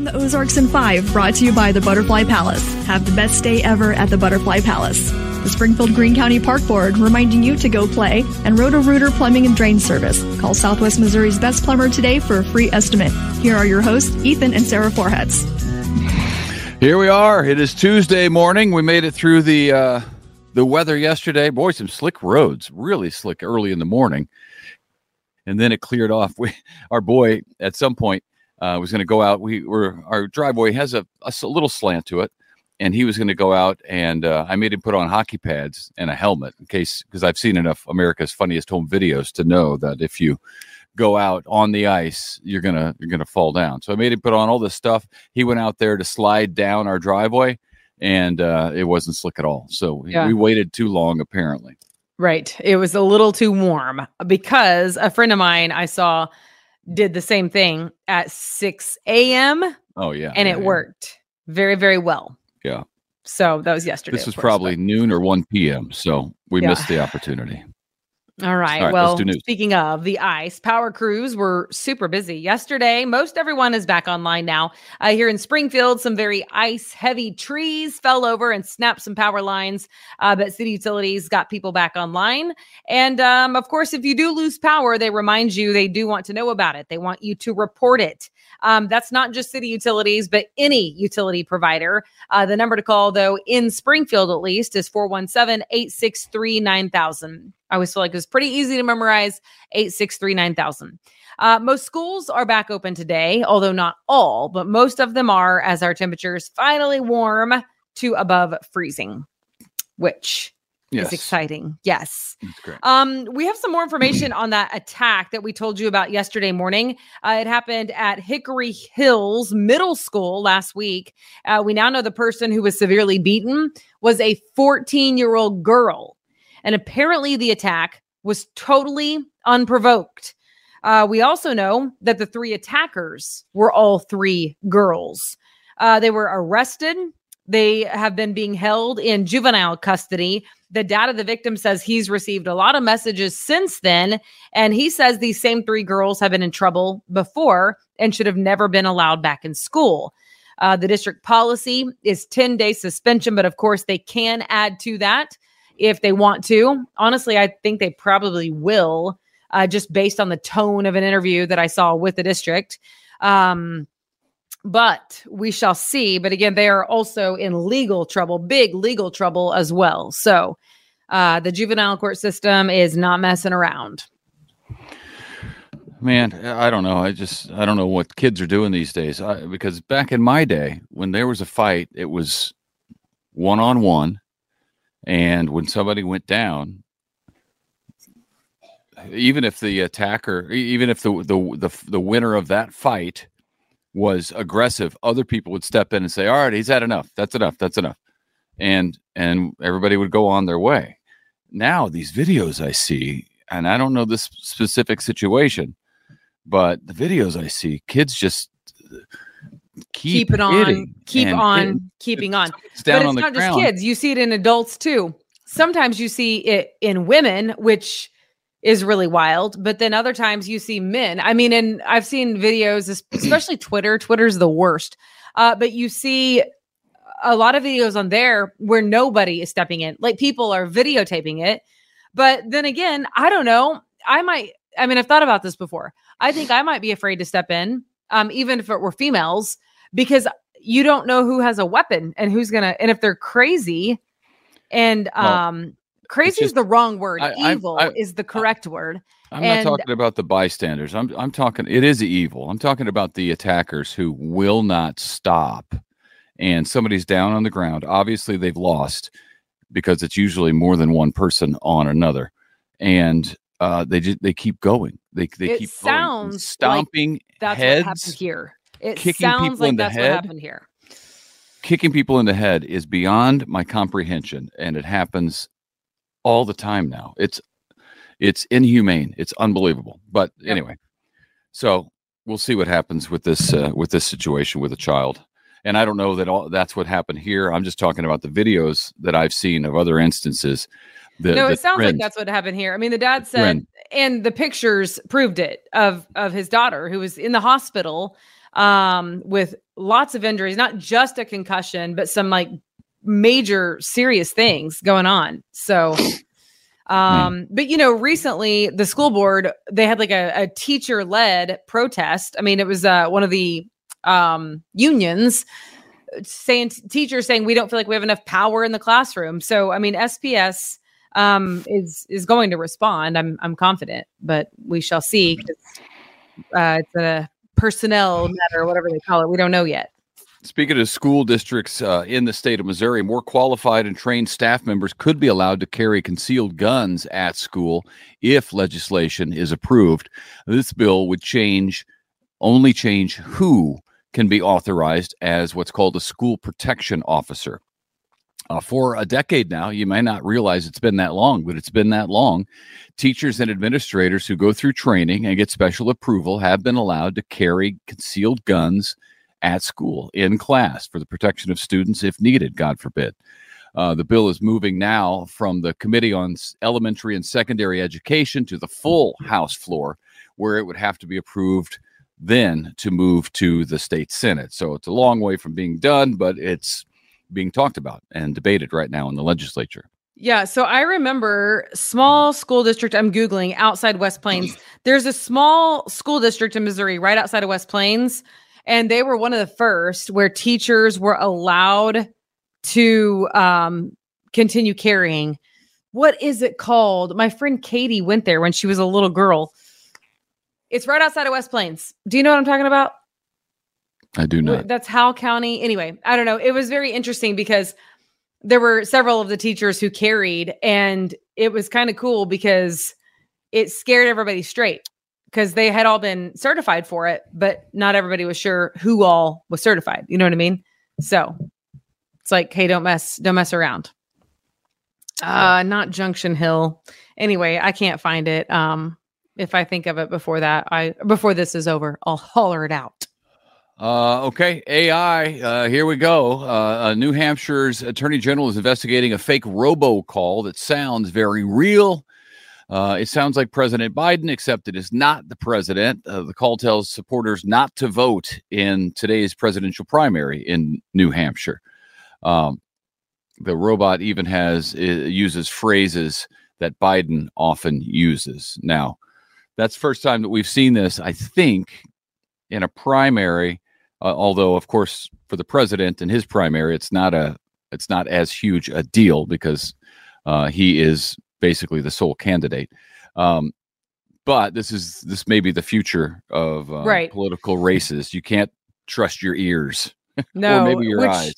Around the Ozarks in 5, brought to you by the Butterfly Palace. Have the best day ever at the Butterfly Palace. The Springfield Greene County Park Board reminding you to go play, and Roto-Rooter Plumbing and Drain Service. Call Southwest Missouri's best plumber today for a free estimate. Here are your hosts, Ethan and Sarah Forhetz. Here we are. It is Tuesday morning. We made it through the uh, the weather yesterday. Boy, some slick roads, really slick early in the morning, and then it cleared off. We, our boy, at some point, uh, was going to go out. We were our driveway has a, a little slant to it, and he was going to go out. And uh, I made him put on hockey pads and a helmet in case because I've seen enough America's Funniest Home Videos to know that if you go out on the ice, you're gonna you're gonna fall down. So I made him put on all this stuff. He went out there to slide down our driveway, and uh, it wasn't slick at all. So yeah. we waited too long, apparently. Right. It was a little too warm because a friend of mine I saw did the same thing at 6 a.m. Oh, yeah. And yeah, it yeah. worked very, very well. Yeah. So that was yesterday. This was course, probably but... noon or 1 p.m. So we yeah. missed the opportunity. All right. All right well, speaking of the ice, power crews were super busy yesterday. Most everyone is back online now. Uh, here in Springfield, some very ice heavy trees fell over and snapped some power lines, uh, but city utilities got people back online. And um, of course, if you do lose power, they remind you they do want to know about it. They want you to report it. Um, that's not just city utilities, but any utility provider. Uh, the number to call, though, in Springfield at least, is 417 863 9000. I always feel like it was pretty easy to memorize 863 9000. Uh, most schools are back open today, although not all, but most of them are as our temperatures finally warm to above freezing, which yes. is exciting. Yes. Um, we have some more information on that attack that we told you about yesterday morning. Uh, it happened at Hickory Hills Middle School last week. Uh, we now know the person who was severely beaten was a 14 year old girl. And apparently, the attack was totally unprovoked. Uh, we also know that the three attackers were all three girls. Uh, they were arrested. They have been being held in juvenile custody. The dad of the victim says he's received a lot of messages since then. And he says these same three girls have been in trouble before and should have never been allowed back in school. Uh, the district policy is 10 day suspension, but of course, they can add to that if they want to. Honestly, I think they probably will, uh, just based on the tone of an interview that I saw with the district. Um, but we shall see. But again, they are also in legal trouble, big legal trouble as well. So uh, the juvenile court system is not messing around. Man, I don't know. I just I don't know what kids are doing these days. I, because back in my day, when there was a fight, it was one on one and when somebody went down, even if the attacker, even if the the the, the winner of that fight was aggressive, other people would step in and say, "All right, he's had enough. That's enough. That's enough," and and everybody would go on their way. Now these videos I see, and I don't know this specific situation, but the videos I see, kids just keep, keep it on, keep on, keeping on. It's but it's on not ground. just kids. You see it in adults too. Sometimes you see it in women, which is really wild. But then other times you see men. I mean, and I've seen videos, especially Twitter. Twitter's the worst. Uh, but you see a lot of videos on there where nobody is stepping in. Like people are videotaping it. But then again, I don't know. I might, I mean, I've thought about this before. I think I might be afraid to step in, um, even if it were females, because you don't know who has a weapon and who's gonna and if they're crazy and um well, crazy just, is the wrong word I, evil I, I, is the correct word i'm and, not talking about the bystanders i'm i'm talking it is evil i'm talking about the attackers who will not stop and somebody's down on the ground obviously they've lost because it's usually more than one person on another and uh, they just they keep going. They they keep sounds going. stomping like that's heads. What happened here. It kicking sounds people like in the that's head. what happened here. Kicking people in the head is beyond my comprehension, and it happens all the time now. It's it's inhumane. It's unbelievable. But anyway, so we'll see what happens with this uh, with this situation with a child. And I don't know that all that's what happened here. I'm just talking about the videos that I've seen of other instances. The, no, it sounds trend- like that's what happened here. I mean, the dad said, trend. and the pictures proved it of of his daughter who was in the hospital um, with lots of injuries, not just a concussion, but some like major serious things going on. So, um, but you know, recently the school board they had like a, a teacher led protest. I mean, it was uh, one of the um, unions saying teachers saying we don't feel like we have enough power in the classroom. So, I mean, SPS um, is is going to respond. I'm I'm confident, but we shall see. Uh, it's a personnel matter, whatever they call it. We don't know yet. Speaking of school districts uh, in the state of Missouri, more qualified and trained staff members could be allowed to carry concealed guns at school if legislation is approved. This bill would change, only change who can be authorized as what's called a school protection officer. Uh, for a decade now, you may not realize it's been that long, but it's been that long. Teachers and administrators who go through training and get special approval have been allowed to carry concealed guns at school in class for the protection of students if needed, God forbid. Uh, the bill is moving now from the Committee on Elementary and Secondary Education to the full House floor, where it would have to be approved then to move to the state Senate. So it's a long way from being done, but it's being talked about and debated right now in the legislature. Yeah, so I remember small school district. I'm googling outside West Plains. There's a small school district in Missouri right outside of West Plains and they were one of the first where teachers were allowed to um, continue carrying. What is it called? My friend Katie went there when she was a little girl. It's right outside of West Plains. Do you know what I'm talking about? I do not. That's Howell County. Anyway, I don't know. It was very interesting because there were several of the teachers who carried, and it was kind of cool because it scared everybody straight because they had all been certified for it, but not everybody was sure who all was certified. You know what I mean? So it's like, hey, don't mess, don't mess around. Uh, not Junction Hill. Anyway, I can't find it. Um, if I think of it before that, I before this is over, I'll holler it out. Uh, okay, AI. Uh, here we go. Uh, New Hampshire's Attorney General is investigating a fake robocall that sounds very real uh, it sounds like President Biden, except it is not the president. Uh, the call tells supporters not to vote in today's presidential primary in New Hampshire. Um, the robot even has uh, uses phrases that Biden often uses. Now, that's first time that we've seen this. I think in a primary, uh, although of course for the president and his primary, it's not a it's not as huge a deal because uh, he is basically the sole candidate. Um, but this is this may be the future of uh, right. political races. You can't trust your ears, no, or maybe your which, eyes.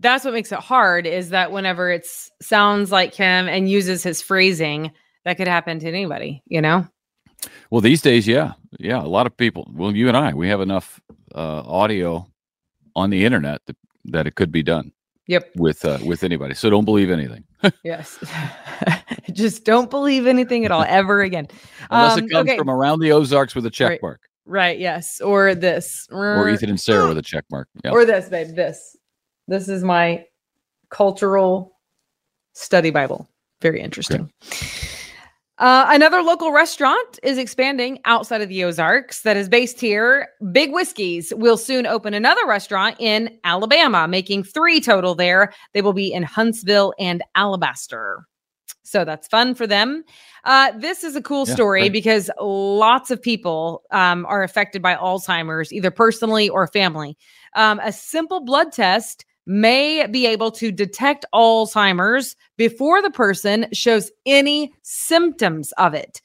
That's what makes it hard. Is that whenever it sounds like him and uses his phrasing, that could happen to anybody. You know. Well, these days, yeah, yeah, a lot of people. Well, you and I, we have enough uh, audio on the internet that, that it could be done. Yep. With uh, with anybody. So don't believe anything. yes. Just don't believe anything at all ever again. Unless um, it comes okay. from around the Ozarks with a check right. mark. Right. Yes. Or this. Or Ethan and Sarah with a check mark. Yeah. Or this, babe. This. This is my cultural study Bible. Very interesting. Okay. Uh, another local restaurant is expanding outside of the Ozarks that is based here. Big Whiskey's will soon open another restaurant in Alabama, making three total there. They will be in Huntsville and Alabaster. So that's fun for them. Uh, this is a cool yeah, story right. because lots of people um, are affected by Alzheimer's, either personally or family. Um, a simple blood test may be able to detect Alzheimer's before the person shows any symptoms of it.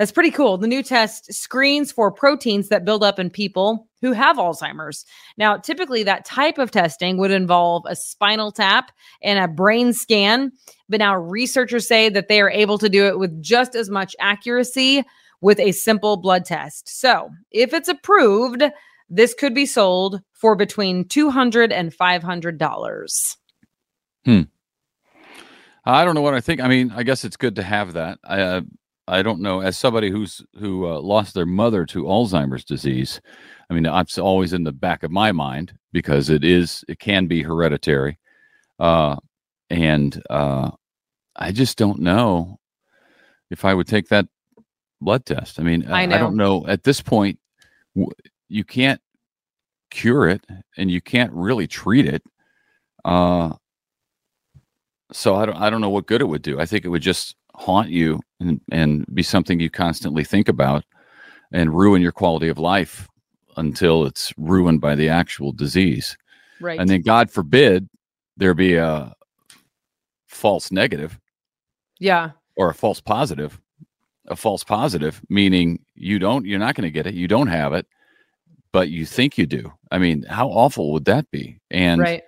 That's pretty cool. The new test screens for proteins that build up in people who have Alzheimer's. Now, typically, that type of testing would involve a spinal tap and a brain scan. But now, researchers say that they are able to do it with just as much accuracy with a simple blood test. So, if it's approved, this could be sold for between $200 and $500. Hmm. I don't know what I think. I mean, I guess it's good to have that. I uh, I don't know. As somebody who's who uh, lost their mother to Alzheimer's disease, I mean, it's always in the back of my mind because it is it can be hereditary, uh, and uh, I just don't know if I would take that blood test. I mean, I, I don't know at this point you can't cure it and you can't really treat it. Uh, so I don't I don't know what good it would do. I think it would just haunt you and, and be something you constantly think about and ruin your quality of life until it's ruined by the actual disease. Right. And then God forbid there be a false negative. Yeah. Or a false positive. A false positive meaning you don't you're not going to get it. You don't have it, but you think you do. I mean, how awful would that be? And right.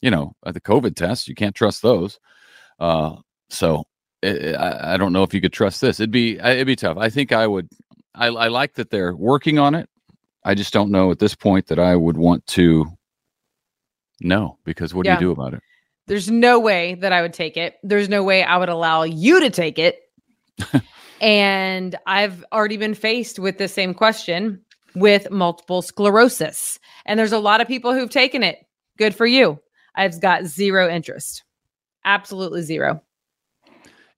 you know, the COVID tests, you can't trust those. Uh so I, I don't know if you could trust this. It'd be it'd be tough. I think I would I, I like that they're working on it. I just don't know at this point that I would want to know because what yeah. do you do about it? There's no way that I would take it. There's no way I would allow you to take it. and I've already been faced with the same question with multiple sclerosis. And there's a lot of people who've taken it. Good for you. I've got zero interest. Absolutely zero.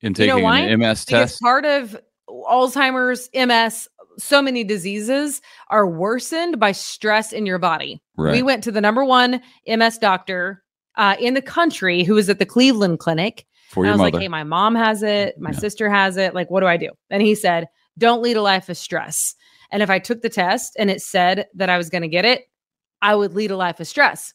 In taking you know an MS because test? Part of Alzheimer's, MS, so many diseases are worsened by stress in your body. Right. We went to the number one MS doctor uh, in the country who was at the Cleveland Clinic. For your I was mother. like, hey, my mom has it. My yeah. sister has it. Like, what do I do? And he said, don't lead a life of stress. And if I took the test and it said that I was going to get it, I would lead a life of stress.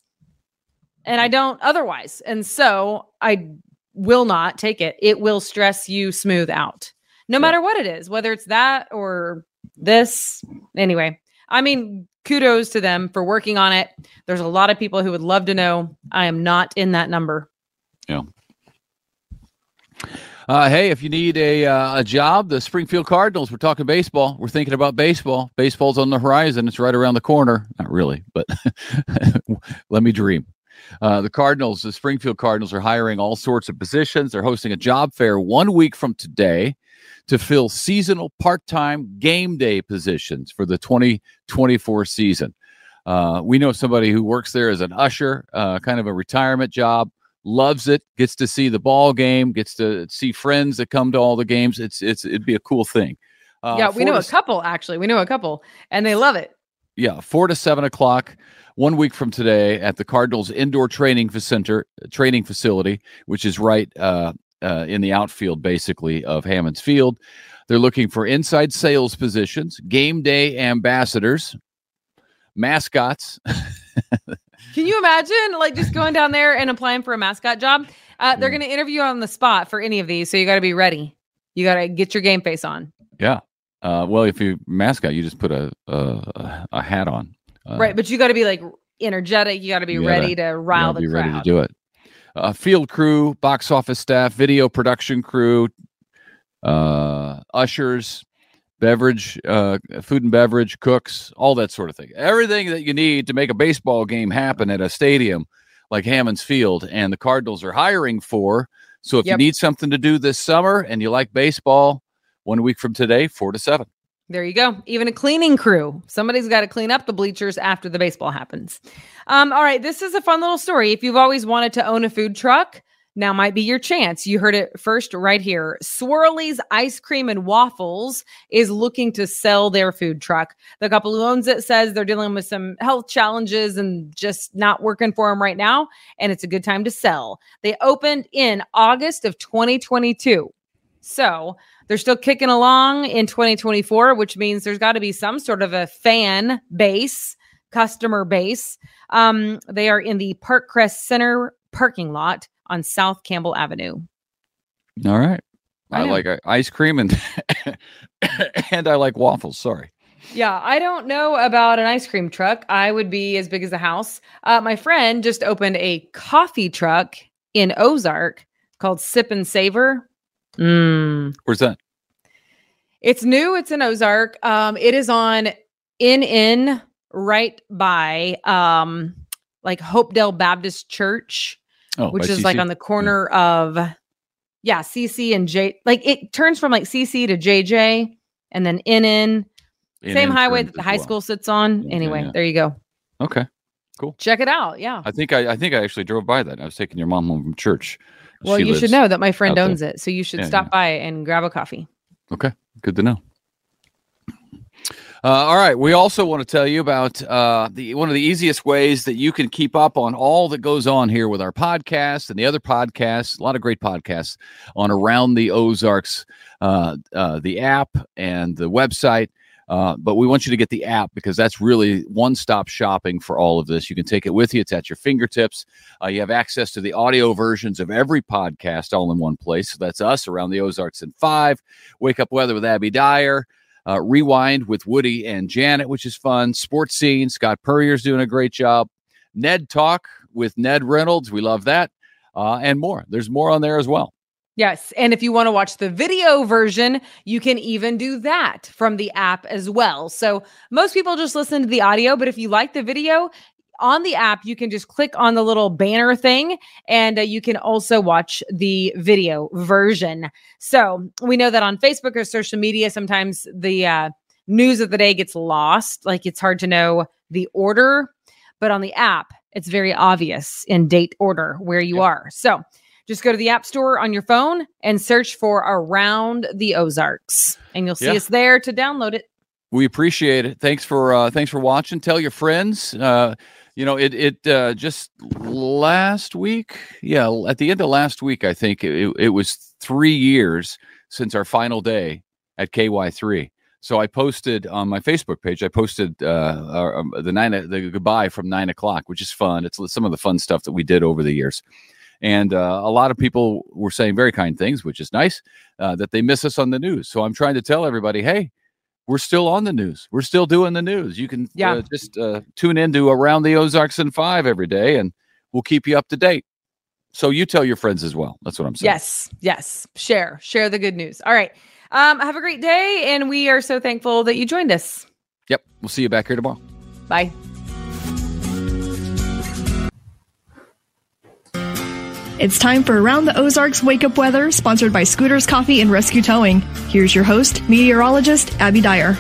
And I don't otherwise. And so I will not take it. It will stress you smooth out no yeah. matter what it is, whether it's that or this. Anyway, I mean, kudos to them for working on it. There's a lot of people who would love to know. I am not in that number. Yeah. Uh, hey, if you need a uh, a job, the Springfield Cardinals. We're talking baseball. We're thinking about baseball. Baseball's on the horizon. It's right around the corner. Not really, but let me dream. Uh, the Cardinals, the Springfield Cardinals, are hiring all sorts of positions. They're hosting a job fair one week from today to fill seasonal part time game day positions for the 2024 season. Uh, we know somebody who works there as an usher, uh, kind of a retirement job, loves it, gets to see the ball game, gets to see friends that come to all the games. It's it's it'd be a cool thing. Uh, yeah, we know a couple actually. We know a couple, and they love it. Yeah, four to seven o'clock one week from today at the Cardinals indoor training center training facility, which is right uh, uh, in the outfield, basically, of Hammons Field. They're looking for inside sales positions, game day ambassadors, mascots. Can you imagine, like, just going down there and applying for a mascot job? Uh, they're going to interview on the spot for any of these, so you got to be ready. You got to get your game face on. Yeah. Uh, well, if you mascot, you just put a a, a hat on. Uh, right, but you got to be like energetic. You got to be ready to rile the be crowd. Ready to do it uh, field crew, box office staff, video production crew, uh, ushers, beverage, uh, food and beverage, cooks, all that sort of thing. Everything that you need to make a baseball game happen at a stadium like Hammons Field, and the Cardinals are hiring for. So if yep. you need something to do this summer and you like baseball, one week from today, four to seven. There you go. Even a cleaning crew. Somebody's got to clean up the bleachers after the baseball happens. Um, all right. This is a fun little story. If you've always wanted to own a food truck, now might be your chance. You heard it first right here. Swirly's Ice Cream and Waffles is looking to sell their food truck. The couple who owns it says they're dealing with some health challenges and just not working for them right now. And it's a good time to sell. They opened in August of 2022. So they're still kicking along in 2024, which means there's got to be some sort of a fan base, customer base. Um, they are in the Parkcrest Center parking lot on South Campbell Avenue. All right. I, I like uh, ice cream and and I like waffles. Sorry. Yeah, I don't know about an ice cream truck. I would be as big as a house. Uh, my friend just opened a coffee truck in Ozark called Sip and Savor. Mm. Where's that? It's new. It's in Ozark. Um, it is on in in right by um like Hopedale Baptist Church, oh, which is CC? like on the corner yeah. of yeah, CC and J like it turns from like CC to JJ and then in in same highway that the high well. school sits on. Okay, anyway, yeah. there you go. Okay. Cool. Check it out. Yeah. I think I, I think I actually drove by that. I was taking your mom home from church. Well, she you should know that my friend owns there. it. So you should yeah, stop by and grab a coffee. Okay. Good to know. Uh, all right. We also want to tell you about uh, the one of the easiest ways that you can keep up on all that goes on here with our podcast and the other podcasts. A lot of great podcasts on Around the Ozarks, uh, uh the app and the website. Uh, but we want you to get the app because that's really one stop shopping for all of this. You can take it with you, it's at your fingertips. Uh, you have access to the audio versions of every podcast all in one place. So that's us around the Ozarks in five, Wake Up Weather with Abby Dyer. Uh, Rewind with Woody and Janet, which is fun. Sports Scene, Scott Purrier's doing a great job. Ned Talk with Ned Reynolds, we love that, uh, and more. There's more on there as well. Yes. And if you want to watch the video version, you can even do that from the app as well. So most people just listen to the audio, but if you like the video, on the app, you can just click on the little banner thing and uh, you can also watch the video version. So we know that on Facebook or social media, sometimes the uh, news of the day gets lost. Like it's hard to know the order, but on the app, it's very obvious in date order where you are. So just go to the App Store on your phone and search for Around the Ozarks, and you'll see yeah. us there to download it. We appreciate it. Thanks for uh, thanks for watching. Tell your friends. Uh, you know, it it uh, just last week, yeah, at the end of last week, I think it, it was three years since our final day at KY three. So I posted on my Facebook page. I posted uh, our, um, the nine the goodbye from nine o'clock, which is fun. It's some of the fun stuff that we did over the years, and uh, a lot of people were saying very kind things, which is nice. Uh, that they miss us on the news. So I'm trying to tell everybody, hey, we're still on the news. We're still doing the news. You can yeah. uh, just uh, tune into Around the Ozarks and five every day, and we'll keep you up to date. So you tell your friends as well. That's what I'm saying. Yes, yes. Share, share the good news. All right. Um, have a great day, and we are so thankful that you joined us. Yep. We'll see you back here tomorrow. Bye. It's time for Around the Ozarks Wake Up Weather, sponsored by Scooters Coffee and Rescue Towing. Here's your host, meteorologist Abby Dyer.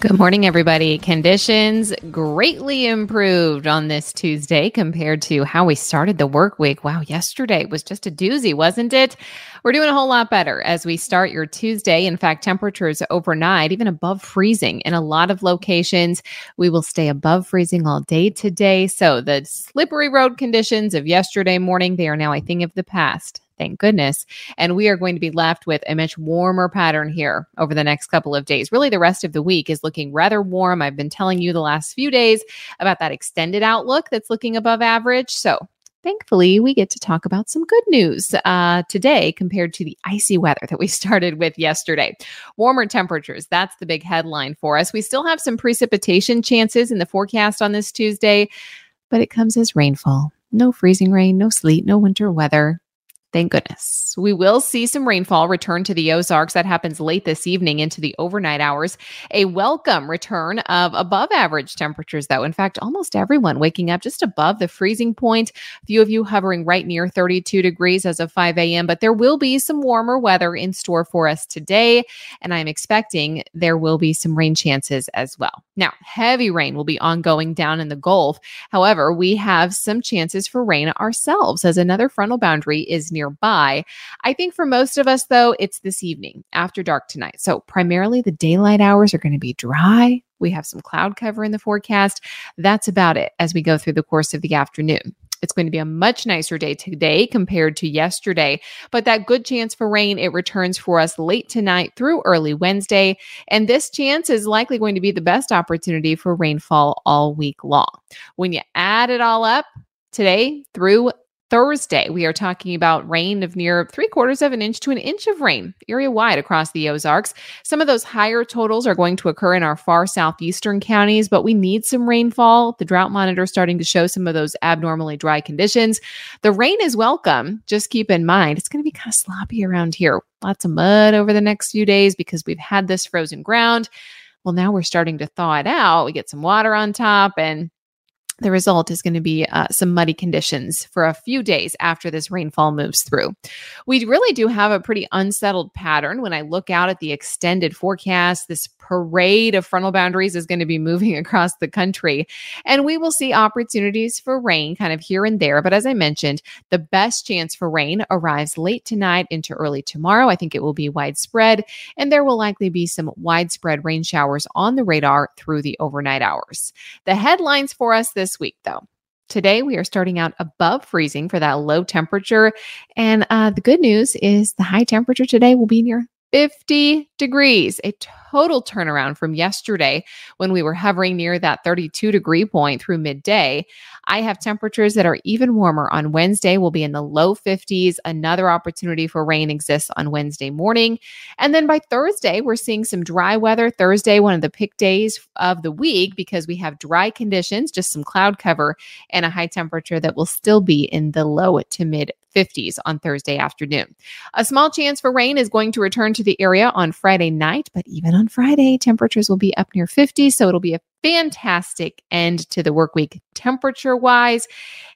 Good morning, everybody. Conditions greatly improved on this Tuesday compared to how we started the work week. Wow, yesterday was just a doozy, wasn't it? We're doing a whole lot better as we start your Tuesday. In fact, temperatures overnight, even above freezing in a lot of locations. We will stay above freezing all day today. So the slippery road conditions of yesterday morning, they are now a thing of the past. Thank goodness. And we are going to be left with a much warmer pattern here over the next couple of days. Really, the rest of the week is looking rather warm. I've been telling you the last few days about that extended outlook that's looking above average. So thankfully, we get to talk about some good news uh, today compared to the icy weather that we started with yesterday. Warmer temperatures, that's the big headline for us. We still have some precipitation chances in the forecast on this Tuesday, but it comes as rainfall. No freezing rain, no sleet, no winter weather. Thank goodness. We will see some rainfall return to the Ozarks. That happens late this evening into the overnight hours. A welcome return of above average temperatures, though. In fact, almost everyone waking up just above the freezing point. A few of you hovering right near 32 degrees as of 5 a.m., but there will be some warmer weather in store for us today. And I'm expecting there will be some rain chances as well. Now, heavy rain will be ongoing down in the Gulf. However, we have some chances for rain ourselves as another frontal boundary is near nearby. I think for most of us, though, it's this evening after dark tonight. So, primarily the daylight hours are going to be dry. We have some cloud cover in the forecast. That's about it as we go through the course of the afternoon. It's going to be a much nicer day today compared to yesterday, but that good chance for rain, it returns for us late tonight through early Wednesday. And this chance is likely going to be the best opportunity for rainfall all week long. When you add it all up, today through Thursday, we are talking about rain of near three quarters of an inch to an inch of rain area wide across the Ozarks. Some of those higher totals are going to occur in our far southeastern counties, but we need some rainfall. The drought monitor is starting to show some of those abnormally dry conditions. The rain is welcome. Just keep in mind, it's going to be kind of sloppy around here. Lots of mud over the next few days because we've had this frozen ground. Well, now we're starting to thaw it out. We get some water on top and the result is going to be uh, some muddy conditions for a few days after this rainfall moves through. We really do have a pretty unsettled pattern when I look out at the extended forecast. This parade of frontal boundaries is going to be moving across the country, and we will see opportunities for rain kind of here and there. But as I mentioned, the best chance for rain arrives late tonight into early tomorrow. I think it will be widespread, and there will likely be some widespread rain showers on the radar through the overnight hours. The headlines for us this this week, though. Today, we are starting out above freezing for that low temperature. And uh, the good news is the high temperature today will be near 50 degrees, a total turnaround from yesterday when we were hovering near that 32 degree point through midday. I have temperatures that are even warmer on Wednesday. We'll be in the low 50s. Another opportunity for rain exists on Wednesday morning. And then by Thursday, we're seeing some dry weather. Thursday, one of the pick days of the week because we have dry conditions, just some cloud cover and a high temperature that will still be in the low to mid 50s on Thursday afternoon. A small chance for rain is going to return to the area on Friday night, but even on Friday, temperatures will be up near 50. So it'll be a fantastic end to the work week temperature wise.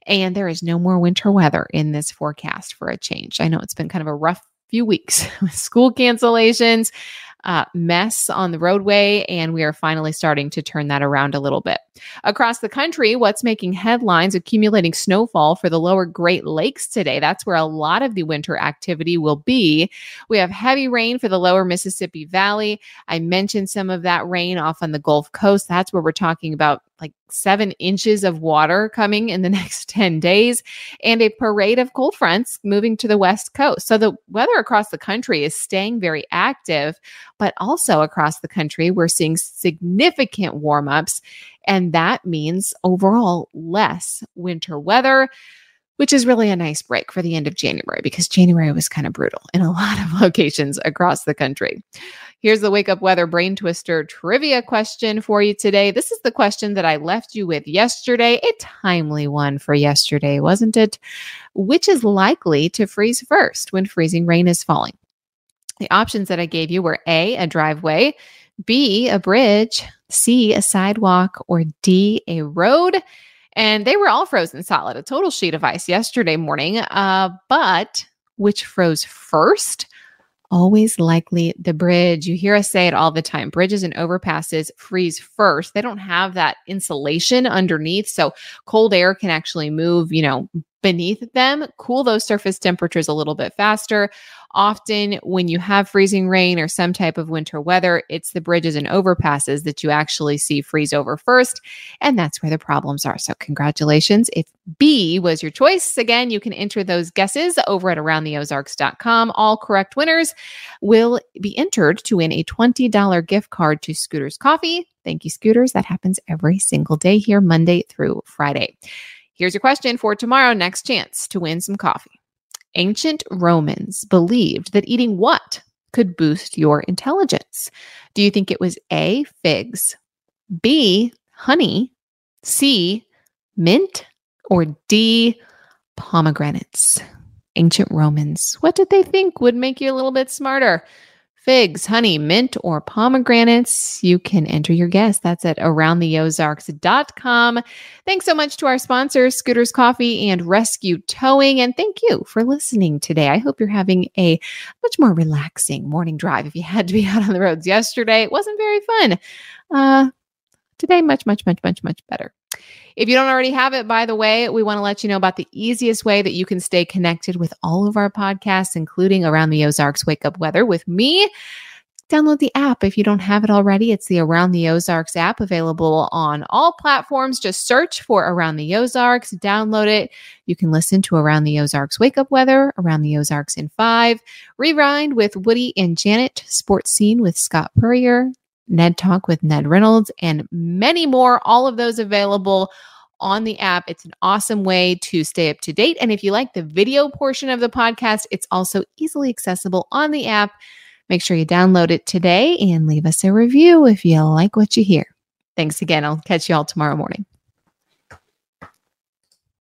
And there is no more winter weather in this forecast for a change. I know it's been kind of a rough few weeks with school cancellations, uh, mess on the roadway, and we are finally starting to turn that around a little bit. Across the country, what's making headlines accumulating snowfall for the lower Great Lakes today. That's where a lot of the winter activity will be. We have heavy rain for the lower Mississippi Valley. I mentioned some of that rain off on the Gulf Coast. That's where we're talking about like seven inches of water coming in the next 10 days and a parade of cold fronts moving to the west coast. So the weather across the country is staying very active, but also across the country, we're seeing significant warm ups and that means overall less winter weather, which is really a nice break for the end of January because January was kind of brutal in a lot of locations across the country. Here's the wake up weather brain twister trivia question for you today. This is the question that I left you with yesterday, a timely one for yesterday, wasn't it? Which is likely to freeze first when freezing rain is falling? The options that I gave you were A, a driveway, B, a bridge, C, a sidewalk, or D, a road. And they were all frozen solid, a total sheet of ice yesterday morning. Uh, but which froze first? Always likely the bridge. You hear us say it all the time. Bridges and overpasses freeze first. They don't have that insulation underneath. So cold air can actually move, you know, beneath them, cool those surface temperatures a little bit faster. Often, when you have freezing rain or some type of winter weather, it's the bridges and overpasses that you actually see freeze over first. And that's where the problems are. So, congratulations. If B was your choice, again, you can enter those guesses over at aroundtheozarks.com. All correct winners will be entered to win a $20 gift card to Scooters Coffee. Thank you, Scooters. That happens every single day here, Monday through Friday. Here's your question for tomorrow. Next chance to win some coffee. Ancient Romans believed that eating what could boost your intelligence? Do you think it was A, figs, B, honey, C, mint, or D, pomegranates? Ancient Romans, what did they think would make you a little bit smarter? Figs, honey, mint, or pomegranates, you can enter your guess. That's at aroundtheozarks.com. Thanks so much to our sponsors, Scooters Coffee and Rescue Towing. And thank you for listening today. I hope you're having a much more relaxing morning drive. If you had to be out on the roads yesterday, it wasn't very fun. Uh, today, much, much, much, much, much better. If you don't already have it, by the way, we want to let you know about the easiest way that you can stay connected with all of our podcasts, including Around the Ozarks Wake Up Weather with me. Download the app if you don't have it already. It's the Around the Ozarks app available on all platforms. Just search for Around the Ozarks, download it. You can listen to Around the Ozarks Wake Up Weather, Around the Ozarks in Five, Rewind with Woody and Janet, Sports Scene with Scott Purrier, Ned Talk with Ned Reynolds, and many more. All of those available on the app. It's an awesome way to stay up to date. And if you like the video portion of the podcast, it's also easily accessible on the app. Make sure you download it today and leave us a review if you like what you hear. Thanks again. I'll catch you all tomorrow morning.